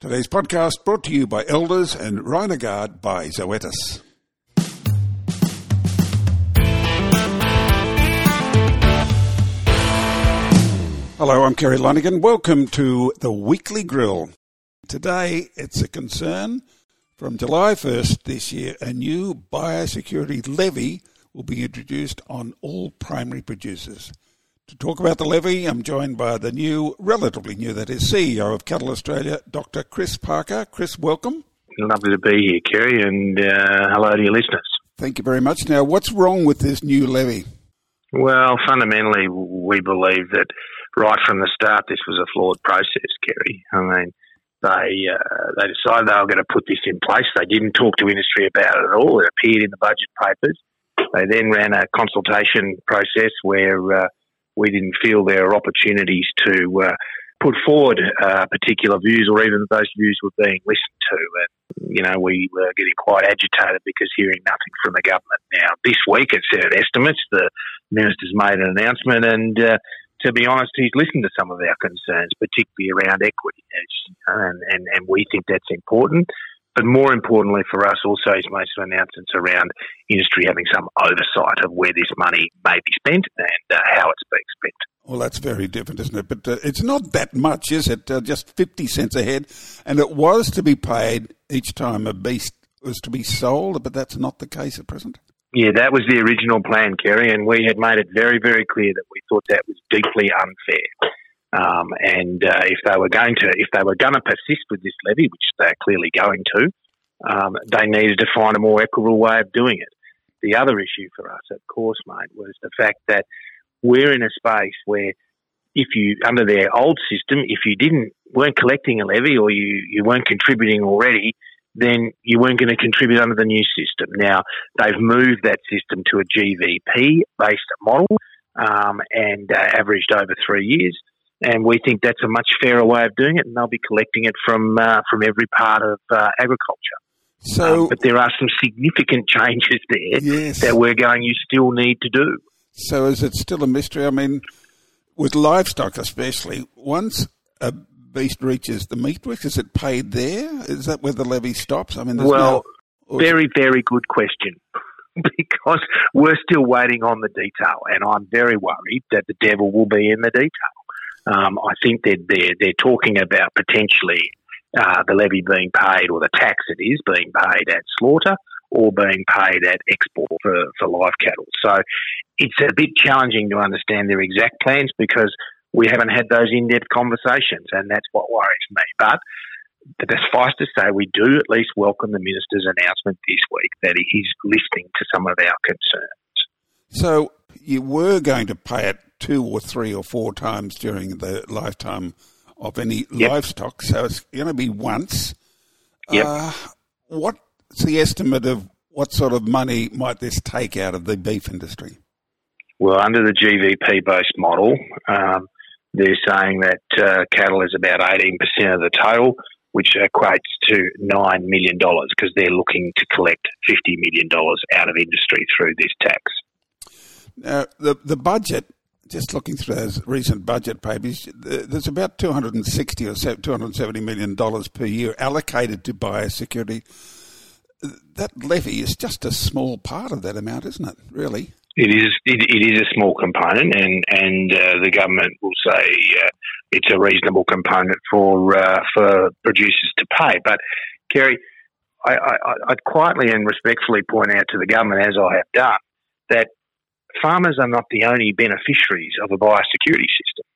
Today's podcast brought to you by Elders and Rhinogard by Zoetis. Hello, I'm Kerry Lonergan. Welcome to the Weekly Grill. Today it's a concern. From July 1st this year, a new biosecurity levy will be introduced on all primary producers. To talk about the levy, I'm joined by the new, relatively new, that is, CEO of Cattle Australia, Dr. Chris Parker. Chris, welcome. Lovely to be here, Kerry, and uh, hello to your listeners. Thank you very much. Now, what's wrong with this new levy? Well, fundamentally, we believe that right from the start, this was a flawed process, Kerry. I mean, they uh, they decided they were going to put this in place. They didn't talk to industry about it at all. It appeared in the budget papers. They then ran a consultation process where uh, we didn't feel there were opportunities to uh, put forward uh, particular views or even that those views were being listened to. And, you know, we were getting quite agitated because hearing nothing from the government. Now, this week at Senate estimates, the minister's made an announcement and uh, to be honest, he's listened to some of our concerns, particularly around equity, and, and, and we think that's important. But more importantly for us, also, he's made some announcements around industry having some oversight of where this money may be spent and uh, how it's being spent. Well, that's very different, isn't it? But uh, it's not that much, is it? Uh, just 50 cents a head. And it was to be paid each time a beast was to be sold, but that's not the case at present. Yeah, that was the original plan, Kerry, and we had made it very, very clear that we thought that was deeply unfair. Um, and uh, if they were going to, if they were going to persist with this levy, which they're clearly going to, um, they needed to find a more equitable way of doing it. The other issue for us, of course, mate, was the fact that we're in a space where if you under their old system, if you didn't weren't collecting a levy or you, you weren't contributing already, then you weren't going to contribute under the new system. Now they've moved that system to a GVP based model um, and uh, averaged over three years and we think that's a much fairer way of doing it, and they'll be collecting it from uh, from every part of uh, agriculture. So, um, but there are some significant changes there yes. that we're going. You still need to do. So, is it still a mystery? I mean, with livestock, especially, once a beast reaches the meat is it paid there? Is that where the levy stops? I mean, well, no, very, very good question. because we're still waiting on the detail, and I'm very worried that the devil will be in the detail. Um, I think they're, they're, they're talking about potentially uh, the levy being paid or the tax it is being paid at slaughter or being paid at export for, for live cattle. So it's a bit challenging to understand their exact plans because we haven't had those in depth conversations, and that's what worries me. But suffice to say, we do at least welcome the minister's announcement this week that he's listening to some of our concerns. So you were going to pay it two or three or four times during the lifetime of any yep. livestock, so it's going to be once. Yep. Uh, what's the estimate of what sort of money might this take out of the beef industry? Well, under the GVP based model, um, they're saying that uh, cattle is about 18% of the total, which equates to $9 million because they're looking to collect $50 million out of industry through this tax. Now, the, the budget just looking through those recent budget papers, there's about 260 or 270 million dollars per year allocated to biosecurity. That levy is just a small part of that amount, isn't it? Really. It is. It, it is a small component, and and uh, the government will say uh, it's a reasonable component for uh, for producers to pay. But, Kerry, I, I, I'd quietly and respectfully point out to the government, as I have done, that farmers are not the only beneficiaries of a biosecurity system.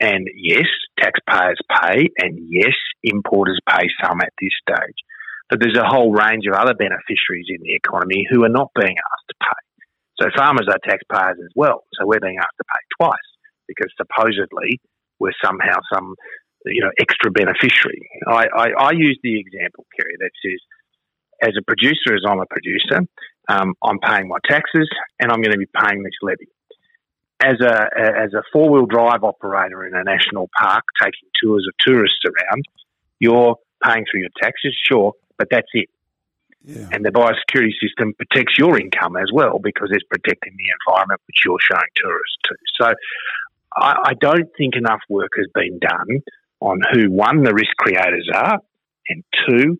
And yes, taxpayers pay, and yes, importers pay some at this stage. But there's a whole range of other beneficiaries in the economy who are not being asked to pay. So farmers are taxpayers as well. So we're being asked to pay twice because supposedly we're somehow some you know extra beneficiary. I, I, I use the example, Kerry, that says as a producer, as I'm a producer, um, I'm paying my taxes and I'm going to be paying this levy. As a as a four wheel drive operator in a national park, taking tours of tourists around, you're paying through your taxes, sure, but that's it. Yeah. And the biosecurity system protects your income as well because it's protecting the environment which you're showing tourists to. So I, I don't think enough work has been done on who one the risk creators are and two,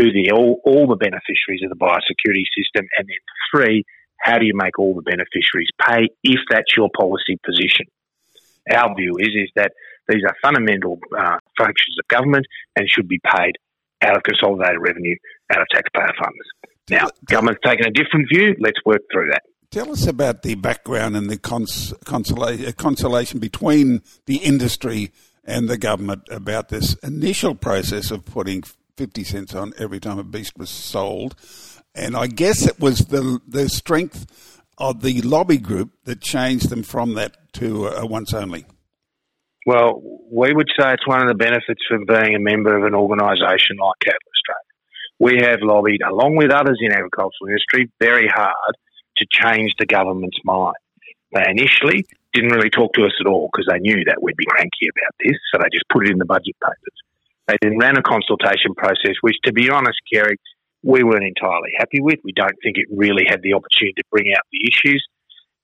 who the all, all the beneficiaries of the biosecurity system, and then three, how do you make all the beneficiaries pay if that's your policy position? Our view is is that these are fundamental uh, functions of government and should be paid out of consolidated revenue, out of taxpayer funds. Now, government's taken a different view. Let's work through that. Tell us about the background and the cons- consola- uh, consolation between the industry and the government about this initial process of putting 50 cents on every time a beast was sold. And I guess it was the, the strength of the lobby group that changed them from that to a once only. Well, we would say it's one of the benefits of being a member of an organisation like Cattle Australia. We have lobbied, along with others in agricultural industry, very hard to change the government's mind. They initially didn't really talk to us at all because they knew that we'd be cranky about this, so they just put it in the budget papers. They then ran a consultation process, which, to be honest, Kerry, we weren't entirely happy with. We don't think it really had the opportunity to bring out the issues.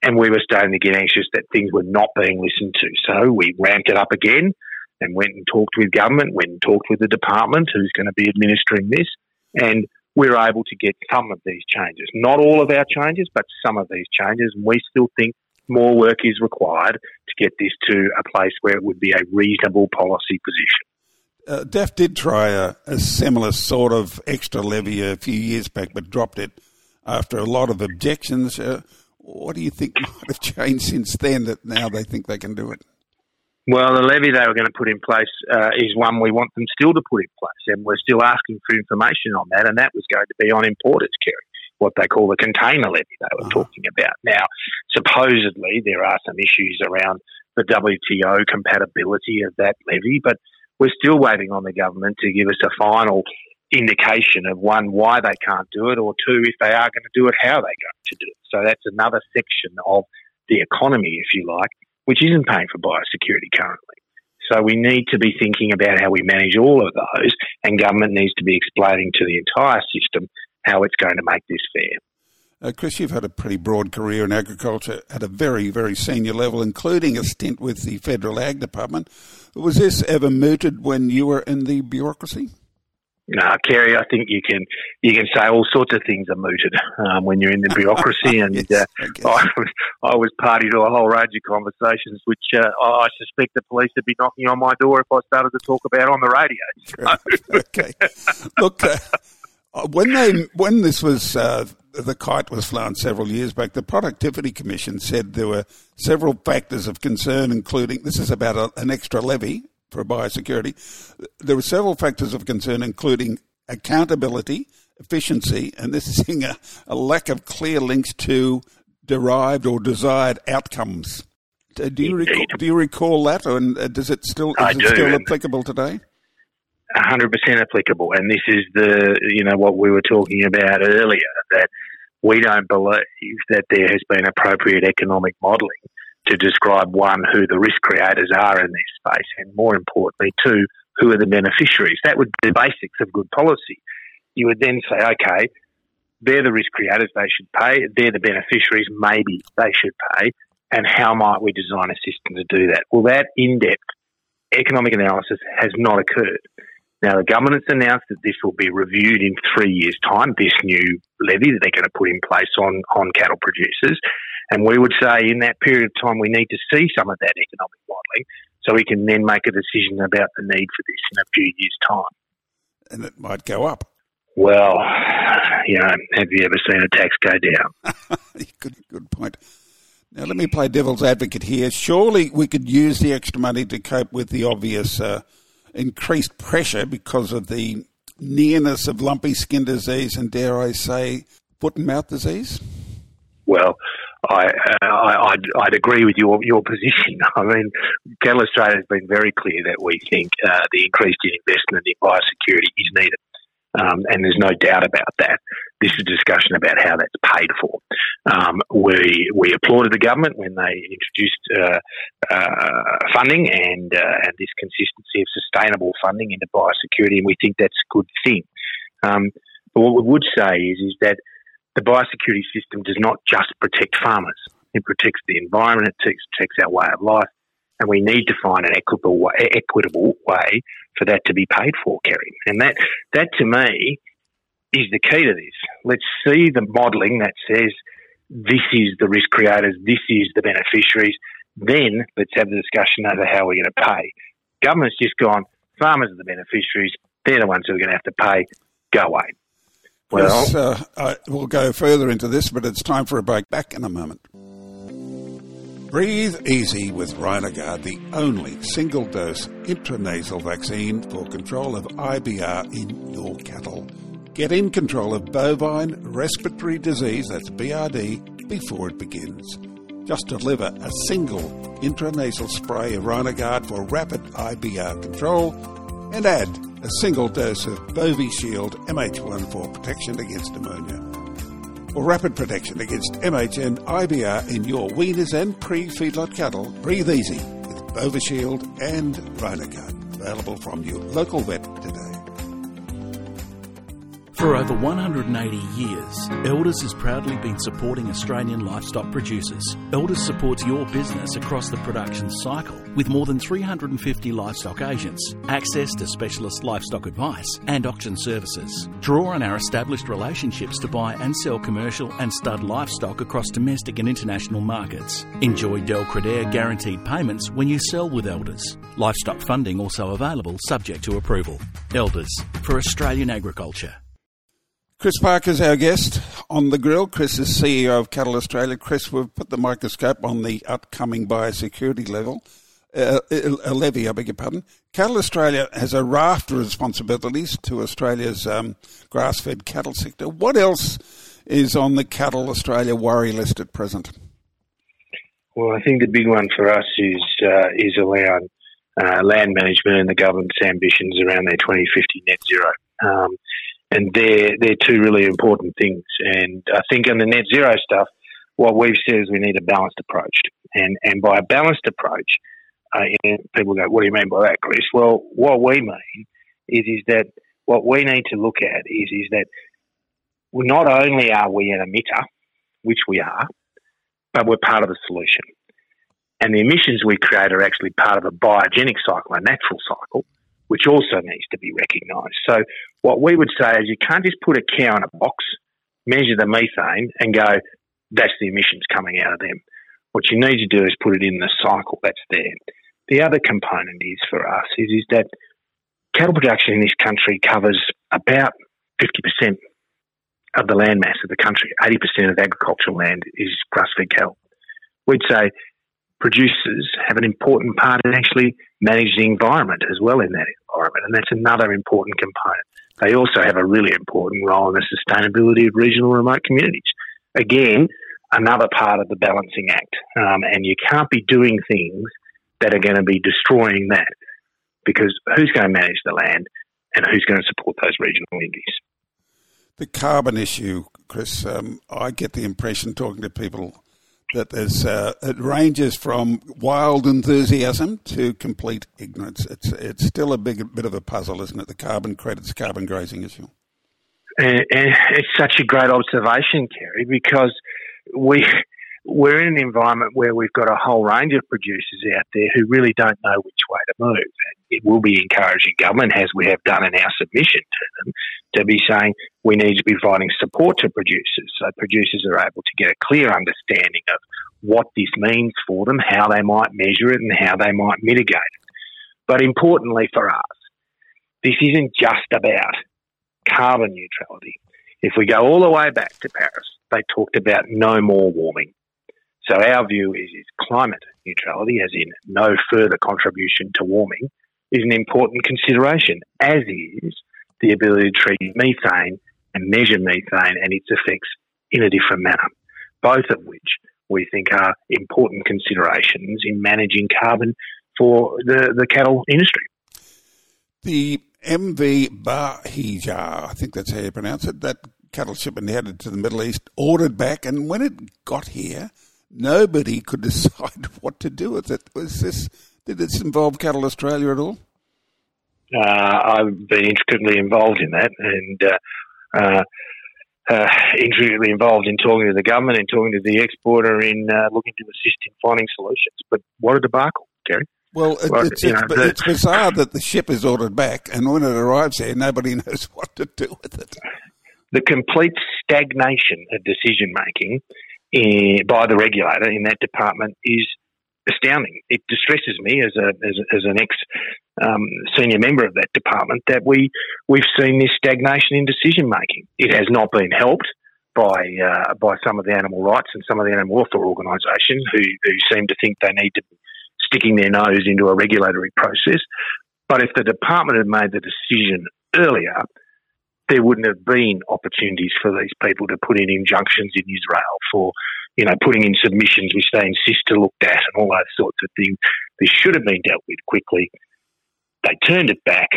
And we were starting to get anxious that things were not being listened to. So we ramped it up again and went and talked with government, went and talked with the department who's going to be administering this. And we were able to get some of these changes. Not all of our changes, but some of these changes. And we still think more work is required to get this to a place where it would be a reasonable policy position. Uh, DAFF did try a, a, similar sort of extra levy a few years back, but dropped it after a lot of objections. Uh, what do you think might have changed since then that now they think they can do it? Well, the levy they were going to put in place uh, is one we want them still to put in place, and we're still asking for information on that, and that was going to be on importers, Kerry, what they call the container levy they were uh-huh. talking about. Now, supposedly there are some issues around the WTO compatibility of that levy, but we're still waiting on the government to give us a final indication of one, why they can't do it, or two, if they are going to do it, how they're going to do it. So that's another section of the economy, if you like, which isn't paying for biosecurity currently. So we need to be thinking about how we manage all of those, and government needs to be explaining to the entire system how it's going to make this fair. Uh, Chris, you've had a pretty broad career in agriculture at a very, very senior level, including a stint with the Federal Ag Department. Was this ever mooted when you were in the bureaucracy? No, Kerry, I think you can you can say all sorts of things are mooted um, when you're in the bureaucracy, and yes, uh, I, was, I was party to a whole range of conversations, which uh, I suspect the police would be knocking on my door if I started to talk about on the radio. So. okay, look, uh, when they when this was uh, the kite was flown several years back, the Productivity Commission said there were several factors of concern, including this is about a, an extra levy for biosecurity. There were several factors of concern, including accountability, efficiency, and this is seeing a, a lack of clear links to derived or desired outcomes. Do you, recall, do you recall that, and uh, does it still is it still applicable today? 100% applicable. And this is the, you know, what we were talking about earlier, that we don't believe that there has been appropriate economic modelling to describe one, who the risk creators are in this space, and more importantly, two, who are the beneficiaries. That would be the basics of good policy. You would then say, okay, they're the risk creators, they should pay. They're the beneficiaries, maybe they should pay. And how might we design a system to do that? Well, that in depth economic analysis has not occurred. Now, the government has announced that this will be reviewed in three years' time, this new levy that they're going to put in place on, on cattle producers. And we would say in that period of time, we need to see some of that economic modelling so we can then make a decision about the need for this in a few years' time. And it might go up. Well, you know, have you ever seen a tax go down? good, good point. Now, let me play devil's advocate here. Surely we could use the extra money to cope with the obvious uh, increased pressure because of the nearness of lumpy skin disease and, dare I say, foot and mouth disease? Well, I, I, would I'd agree with your your position. I mean, Cattle Australia has been very clear that we think uh, the increased investment in biosecurity is needed. Um, and there's no doubt about that. This is a discussion about how that's paid for. Um, we we applauded the government when they introduced uh, uh, funding and uh, and this consistency of sustainable funding into biosecurity, and we think that's a good thing. Um, but what we would say is is that the biosecurity system does not just protect farmers. It protects the environment, it protects our way of life, and we need to find an equitable way, equitable way for that to be paid for, Kerry. And that, that to me is the key to this. Let's see the modelling that says this is the risk creators, this is the beneficiaries. Then let's have the discussion over how we're going to pay. Government's just gone, farmers are the beneficiaries, they're the ones who are going to have to pay. Go away. Well, yes, uh, we'll go further into this, but it's time for a break. Back in a moment. Breathe easy with Rhinogard, the only single dose intranasal vaccine for control of IBR in your cattle. Get in control of bovine respiratory disease, that's BRD, before it begins. Just deliver a single intranasal spray of Rhinogard for rapid IBR control and add a single dose of Bovishield MH1 for protection against pneumonia. Rapid protection against MHN IBR in your weaners and pre-feedlot cattle, breathe easy with Bovishield and Rhinogard. Available from your local vet today. For over 180 years, Elders has proudly been supporting Australian livestock producers. Elders supports your business across the production cycle with more than 350 livestock agents, access to specialist livestock advice, and auction services. Draw on our established relationships to buy and sell commercial and stud livestock across domestic and international markets. Enjoy Del Credere guaranteed payments when you sell with Elders. Livestock funding also available subject to approval. Elders for Australian agriculture. Chris Parker is our guest on the grill. Chris is CEO of Cattle Australia. Chris, we've put the microscope on the upcoming biosecurity level, uh, a levy, I beg your pardon. Cattle Australia has a raft of responsibilities to Australia's um, grass-fed cattle sector. What else is on the Cattle Australia worry list at present? Well, I think the big one for us is uh, is around uh, land management and the government's ambitions around their 2050 net zero. Um, and they're they're two really important things. And I think on the net zero stuff, what we've said is we need a balanced approach. And and by a balanced approach, uh, people go, "What do you mean by that, Chris?" Well, what we mean is is that what we need to look at is is that not only are we an emitter, which we are, but we're part of the solution. And the emissions we create are actually part of a biogenic cycle, a natural cycle, which also needs to be recognised. So, what we would say is you can't just put a cow in a box, measure the methane, and go, that's the emissions coming out of them. What you need to do is put it in the cycle that's there. The other component is for us is, is that cattle production in this country covers about 50% of the land mass of the country. 80% of agricultural land is grass fed cattle. We'd say producers have an important part in actually managing the environment as well in that environment, and that's another important component. They also have a really important role in the sustainability of regional remote communities. Again, another part of the balancing act, um, and you can't be doing things that are going to be destroying that because who's going to manage the land and who's going to support those regional communities? The carbon issue, Chris, um, I get the impression talking to people that there's uh, it ranges from wild enthusiasm to complete ignorance. It's it's still a big bit of a puzzle, isn't it? The carbon credits, carbon grazing issue. And, and it's such a great observation, Kerry, because we we're in an environment where we've got a whole range of producers out there who really don't know which way to move. It will be encouraging government, as we have done in our submission to them, to be saying we need to be providing support to producers so producers are able to get a clear understanding of what this means for them, how they might measure it, and how they might mitigate it. But importantly for us, this isn't just about carbon neutrality. If we go all the way back to Paris, they talked about no more warming. So our view is, is climate neutrality, as in no further contribution to warming, is an important consideration, as is the ability to treat methane and measure methane and its effects in a different manner, both of which we think are important considerations in managing carbon for the, the cattle industry. The MV Bahijah, I think that's how you pronounce it, that cattle shipment headed to the Middle East, ordered back, and when it got here, nobody could decide what to do with it. Was this did this involve Cattle Australia at all? Uh, I've been intricately involved in that, and uh, uh, uh, intricately involved in talking to the government and talking to the exporter in uh, looking to assist in finding solutions. But what a debacle! Kerry. Well, it, well it's, it's, know, it's, bizarre that the ship is ordered back, and when it arrives there, nobody knows what to do with it. The complete stagnation of decision making eh, by the regulator in that department is astounding. It distresses me as a as, as an ex um, senior member of that department that we we've seen this stagnation in decision making. It has not been helped by uh, by some of the animal rights and some of the animal welfare organisations who, who seem to think they need to be sticking their nose into a regulatory process. But if the department had made the decision earlier, there wouldn't have been opportunities for these people to put in injunctions in Israel for you know, putting in submissions which they insist to look at and all those sorts of things. This should have been dealt with quickly. They turned it back.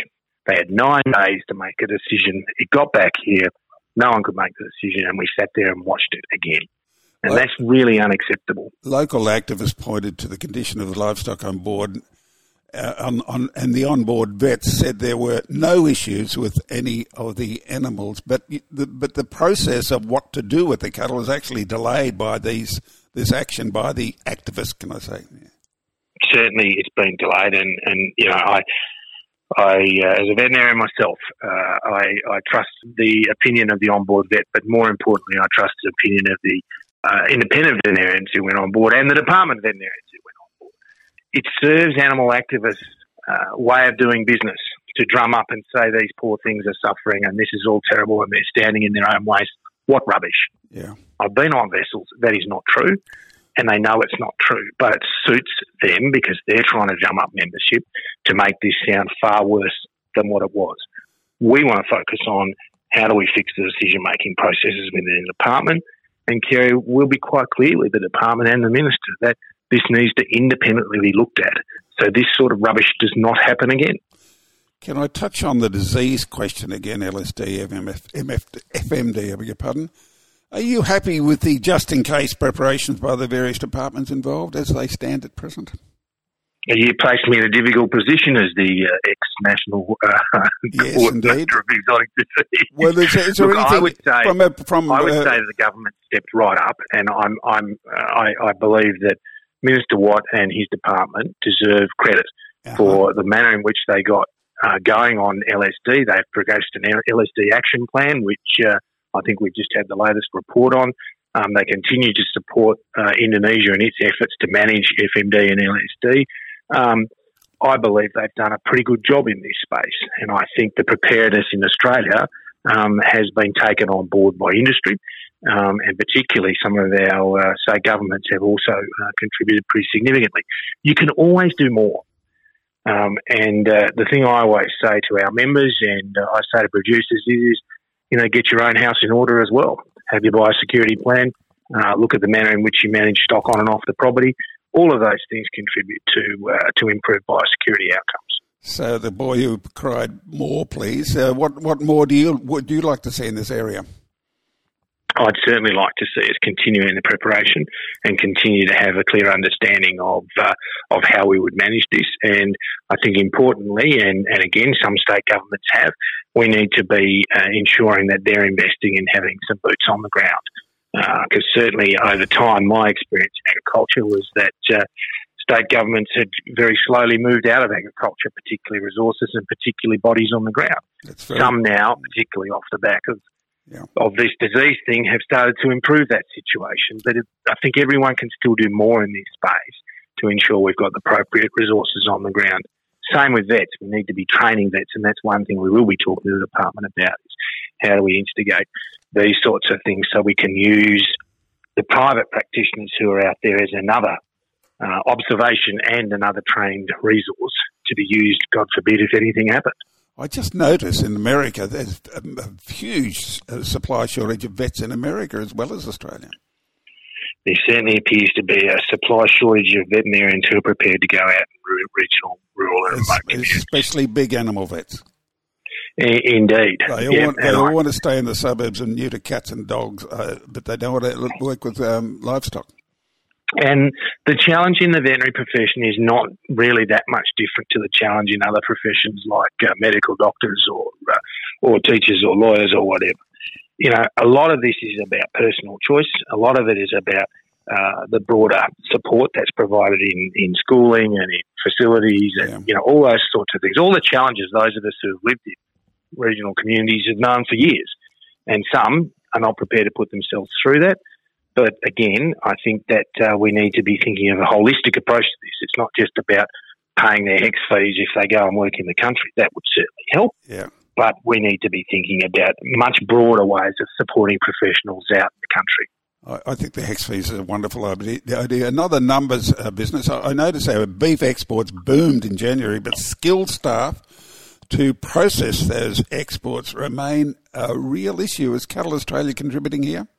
They had nine days to make a decision. It got back here. No one could make the decision, and we sat there and watched it again. And that's really unacceptable. Local activists pointed to the condition of the livestock on board uh, on, on, and the onboard vets said there were no issues with any of the animals, but the, but the process of what to do with the cattle is actually delayed by these this action by the activists. Can I say? Yeah. Certainly, it's been delayed, and, and you know I. I, uh, as a veterinarian myself, uh, I, I, trust the opinion of the onboard vet, but more importantly, I trust the opinion of the uh, independent veterinarians who went on board and the department of veterinarians who it serves animal activists' uh, way of doing business to drum up and say these poor things are suffering and this is all terrible and they're standing in their own ways. What rubbish! Yeah, I've been on vessels. That is not true, and they know it's not true. But it suits them because they're trying to drum up membership to make this sound far worse than what it was. We want to focus on how do we fix the decision making processes within the department. And Kerry will be quite clear with the department and the minister that this needs to independently be looked at. So this sort of rubbish does not happen again. Can I touch on the disease question again, LSD, MF, FMD, I beg your pardon? Are you happy with the just in case preparations by the various departments involved as they stand at present? You placed me in a difficult position as the uh, ex-national uh, yes, of exotic disease. Well, is, Look, anything I would say from, a, from I would uh, say the government stepped right up, and I'm, I'm, I, I believe that Minister Watt and his department deserve credit uh-huh. for the manner in which they got uh, going on LSD. They've progressed an LSD action plan, which uh, I think we've just had the latest report on. Um, they continue to support uh, Indonesia in its efforts to manage FMD and LSD. Um, I believe they've done a pretty good job in this space, and I think the preparedness in Australia um, has been taken on board by industry um, and particularly some of our uh, state governments have also uh, contributed pretty significantly. You can always do more. Um, and uh, the thing I always say to our members and uh, I say to producers is, you know, get your own house in order as well. Have your biosecurity plan. Uh, look at the manner in which you manage stock on and off the property. All of those things contribute to uh, to improve biosecurity outcomes. So the boy who cried more, please. what what more do you would you like to see in this area? I'd certainly like to see us continue in the preparation and continue to have a clear understanding of uh, of how we would manage this. And I think importantly, and, and again, some state governments have, we need to be uh, ensuring that they're investing in having some boots on the ground. Because uh, certainly over time, my experience in agriculture was that uh, state governments had very slowly moved out of agriculture, particularly resources and particularly bodies on the ground. Some now, particularly off the back of yeah. of this disease thing have started to improve that situation. But it, I think everyone can still do more in this space to ensure we've got the appropriate resources on the ground. Same with vets. We need to be training vets, and that's one thing we will be talking to the department about is how do we instigate these sorts of things so we can use the private practitioners who are out there as another uh, observation and another trained resource to be used, God forbid, if anything happened. I just noticed in America there's a, a huge uh, supply shortage of vets in America as well as Australia. There certainly appears to be a supply shortage of veterinarians who are prepared to go out in regional, rural, and remote communities. Especially big animal vets. Indeed. They all, yeah, want, they all I, want to stay in the suburbs and new to cats and dogs, uh, but they don't want to work with um, livestock. And the challenge in the veterinary profession is not really that much different to the challenge in other professions like uh, medical doctors or uh, or teachers or lawyers or whatever. You know, a lot of this is about personal choice. A lot of it is about uh, the broader support that's provided in, in schooling and in facilities and, yeah. you know, all those sorts of things. All the challenges those of us who have lived in regional communities have known for years. And some are not prepared to put themselves through that. But again, I think that uh, we need to be thinking of a holistic approach to this. It's not just about paying their HECS fees if they go and work in the country. That would certainly help. Yeah. But we need to be thinking about much broader ways of supporting professionals out in the country. I think the HECS fees are a wonderful idea. Another numbers uh, business. I noticed our beef exports boomed in January, but skilled staff to process those exports remain a real issue. Is Cattle Australia contributing here?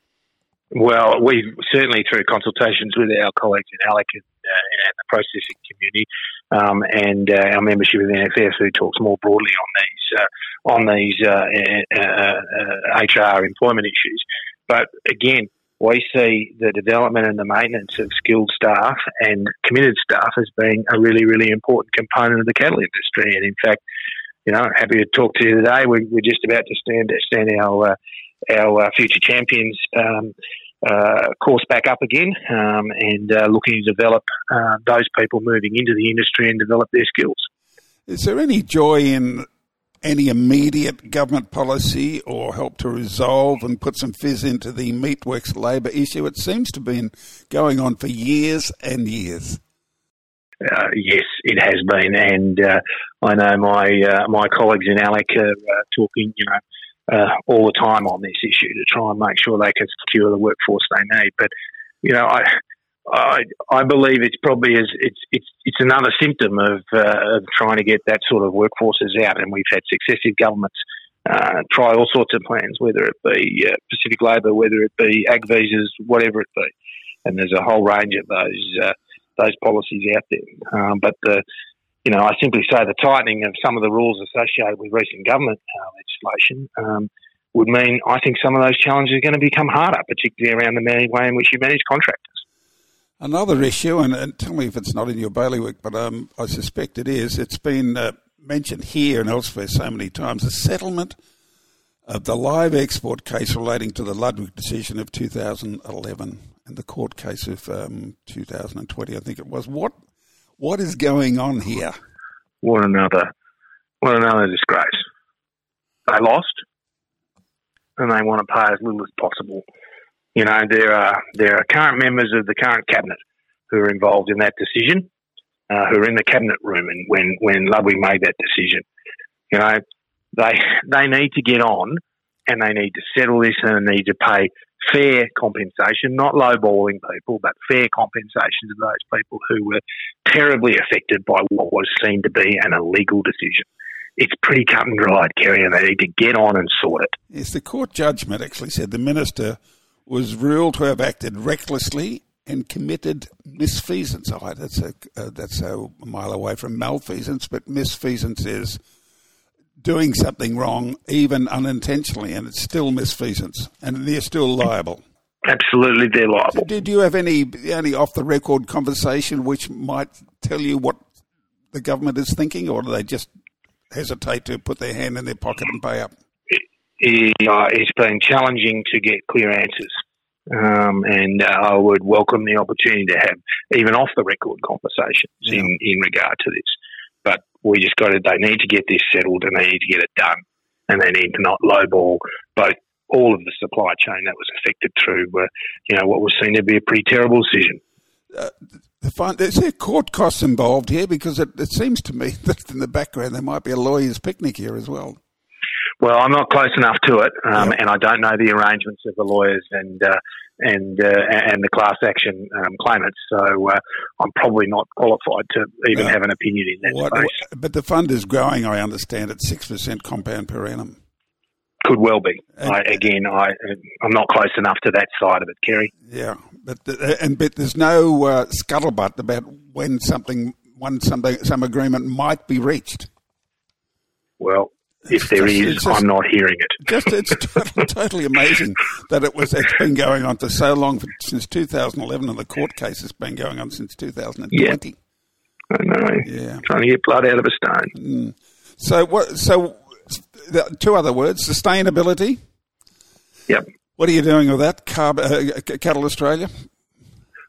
Well, we certainly through consultations with our colleagues in ALEC and, uh, and the processing community, um, and uh, our membership of NFF, who talks more broadly on these uh, on these HR uh, uh, employment issues. But again, we see the development and the maintenance of skilled staff and committed staff as being a really, really important component of the cattle industry. And in fact, you know, happy to talk to you today. We, are just about to stand stand our uh, our uh, future champions um, uh, course back up again, um, and uh, looking to develop uh, those people moving into the industry and develop their skills. Is there any joy in any immediate government policy or help to resolve and put some fizz into the Meatworks labour issue? It seems to have been going on for years and years. Uh, yes, it has been, and uh, I know my uh, my colleagues in ALEC are uh, talking, you know, uh, all the time on this issue to try and make sure they can secure the workforce they need. But you know, I I, I believe it's probably as it's it's it's another symptom of, uh, of trying to get that sort of workforces out, and we've had successive governments try all sorts of plans, whether it be Pacific Labour, whether it be ag visas, whatever it be, and there's a whole range of those those policies out there. Um, but the you know, I simply say the tightening of some of the rules associated with recent government uh, legislation um, would mean I think some of those challenges are going to become harder, particularly around the way in which you manage contractors. Another issue, and, and, tell me if it's not in your bailiwick, but um, I suspect it is. It's been uh, mentioned here and elsewhere so many times. The settlement of the live export case relating to the Ludwig decision of 2011 and the court case of um, 2020, I think it was. What what is going on here? What another what another disgrace. They lost, and they want to pay as little as possible you know, there are there are current members of the current cabinet who are involved in that decision, uh, who are in the cabinet room, and when when Ludwig made that decision, you know, they they need to get on and they need to settle this and they need to pay fair compensation, not lowballing people, but fair compensation to those people who were terribly affected by what was seen to be an illegal decision. It's pretty cut and dried, Kerry, and they need to get on and sort it. Yes, the court judgment actually said the minister was ruled to have acted recklessly and committed misfeasance. Oh, that's a uh, that's a mile away from malfeasance, but misfeasance is doing something wrong, even unintentionally, and it's still misfeasance, and they're still liable. Absolutely, they're liable. Did you have any any off the record conversation which might tell you what the government is thinking, or do they just hesitate to put their hand in their pocket and pay up? uh, it's been challenging to get clear answers. Um, and uh, I would welcome the opportunity to have even off the record conversations yeah. in, in regard to this. But we just got to, they need to get this settled and they need to get it done. And they need to not lowball both all of the supply chain that was affected through, uh, you know, what was seen to be a pretty terrible decision. Uh, the there's there court costs involved here because it, it seems to me that in the background there might be a lawyer's picnic here as well. Well, I'm not close enough to it, um, and I don't know the arrangements of the lawyers and uh, and uh, and the class action um, claimants. So uh, I'm probably not qualified to even have an opinion in that what, space. What, but the fund is growing, I understand, at six percent compound per annum. Could well be. And, I, again, I I'm not close enough to that side of it, Kerry. Yeah, but the, and but there's no uh, scuttlebutt about when something when something some agreement might be reached. Well, if there just, is, just, I'm not hearing it. Just it's totally, totally amazing that it was. It's been going on for so long for, since 2011, and the court case has been going on since 2020. Yeah. I know. Yeah, trying to get blood out of a stone. Mm. So what? So two other words: sustainability. Yep. What are you doing with that, Carb, uh, Cattle Australia?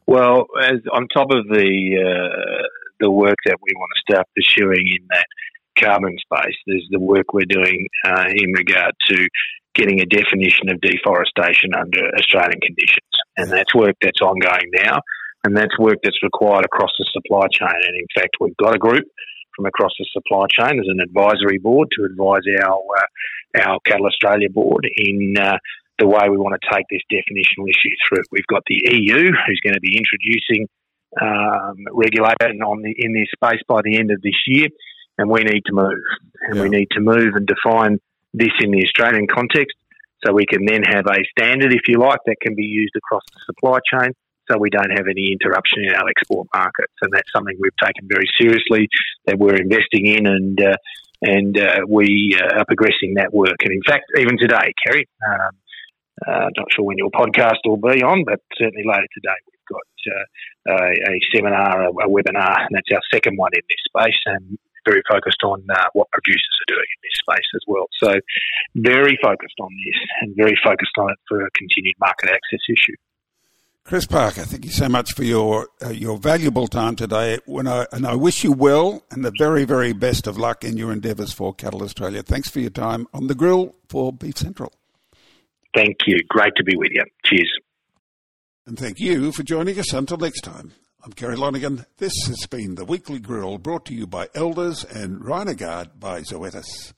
Well, as on top of the uh, the work that we want to start pursuing in that carbon space, there's the work we're doing uh, in regard to getting a definition of deforestation under Australian conditions, and that's work that's ongoing now, and that's work that's required across the supply chain. And in fact, we've got a group from across the supply chain as an advisory board to advise our uh, our Cattle Australia board in uh, the way we want to take this definitional issue through. We've got the EU who's going to be introducing um, regulation on the, in this space by the end of this year, and we need to move, and yeah. we need to move and define this in the Australian context, so we can then have a standard, if you like, that can be used across the supply chain. So we don't have any interruption in our export markets, and that's something we've taken very seriously. That we're investing in, and uh, and uh, we uh, are progressing that work. And in fact, even today, Kerry, um, uh, not sure when your podcast will be on, but certainly later today we've got uh, a, a, seminar, a, a, webinar, and that's our second one in this space, and very focused on uh, what producers are doing in this space as well. So very focused on this and very focused on it for a continued market access issue. Chris Parker, thank you so much for your uh, your valuable time today. When I, and I wish you well and the very very best of luck in your endeavours for Cattle Australia. Thanks for your time on the grill for Beef Central. Thank you. Great to be with you. Cheers. And thank you for joining us. Until next time, I'm Kerry Lonergan. This has been the Weekly Grill brought to you by Elders and Rhinogard by Zoetis.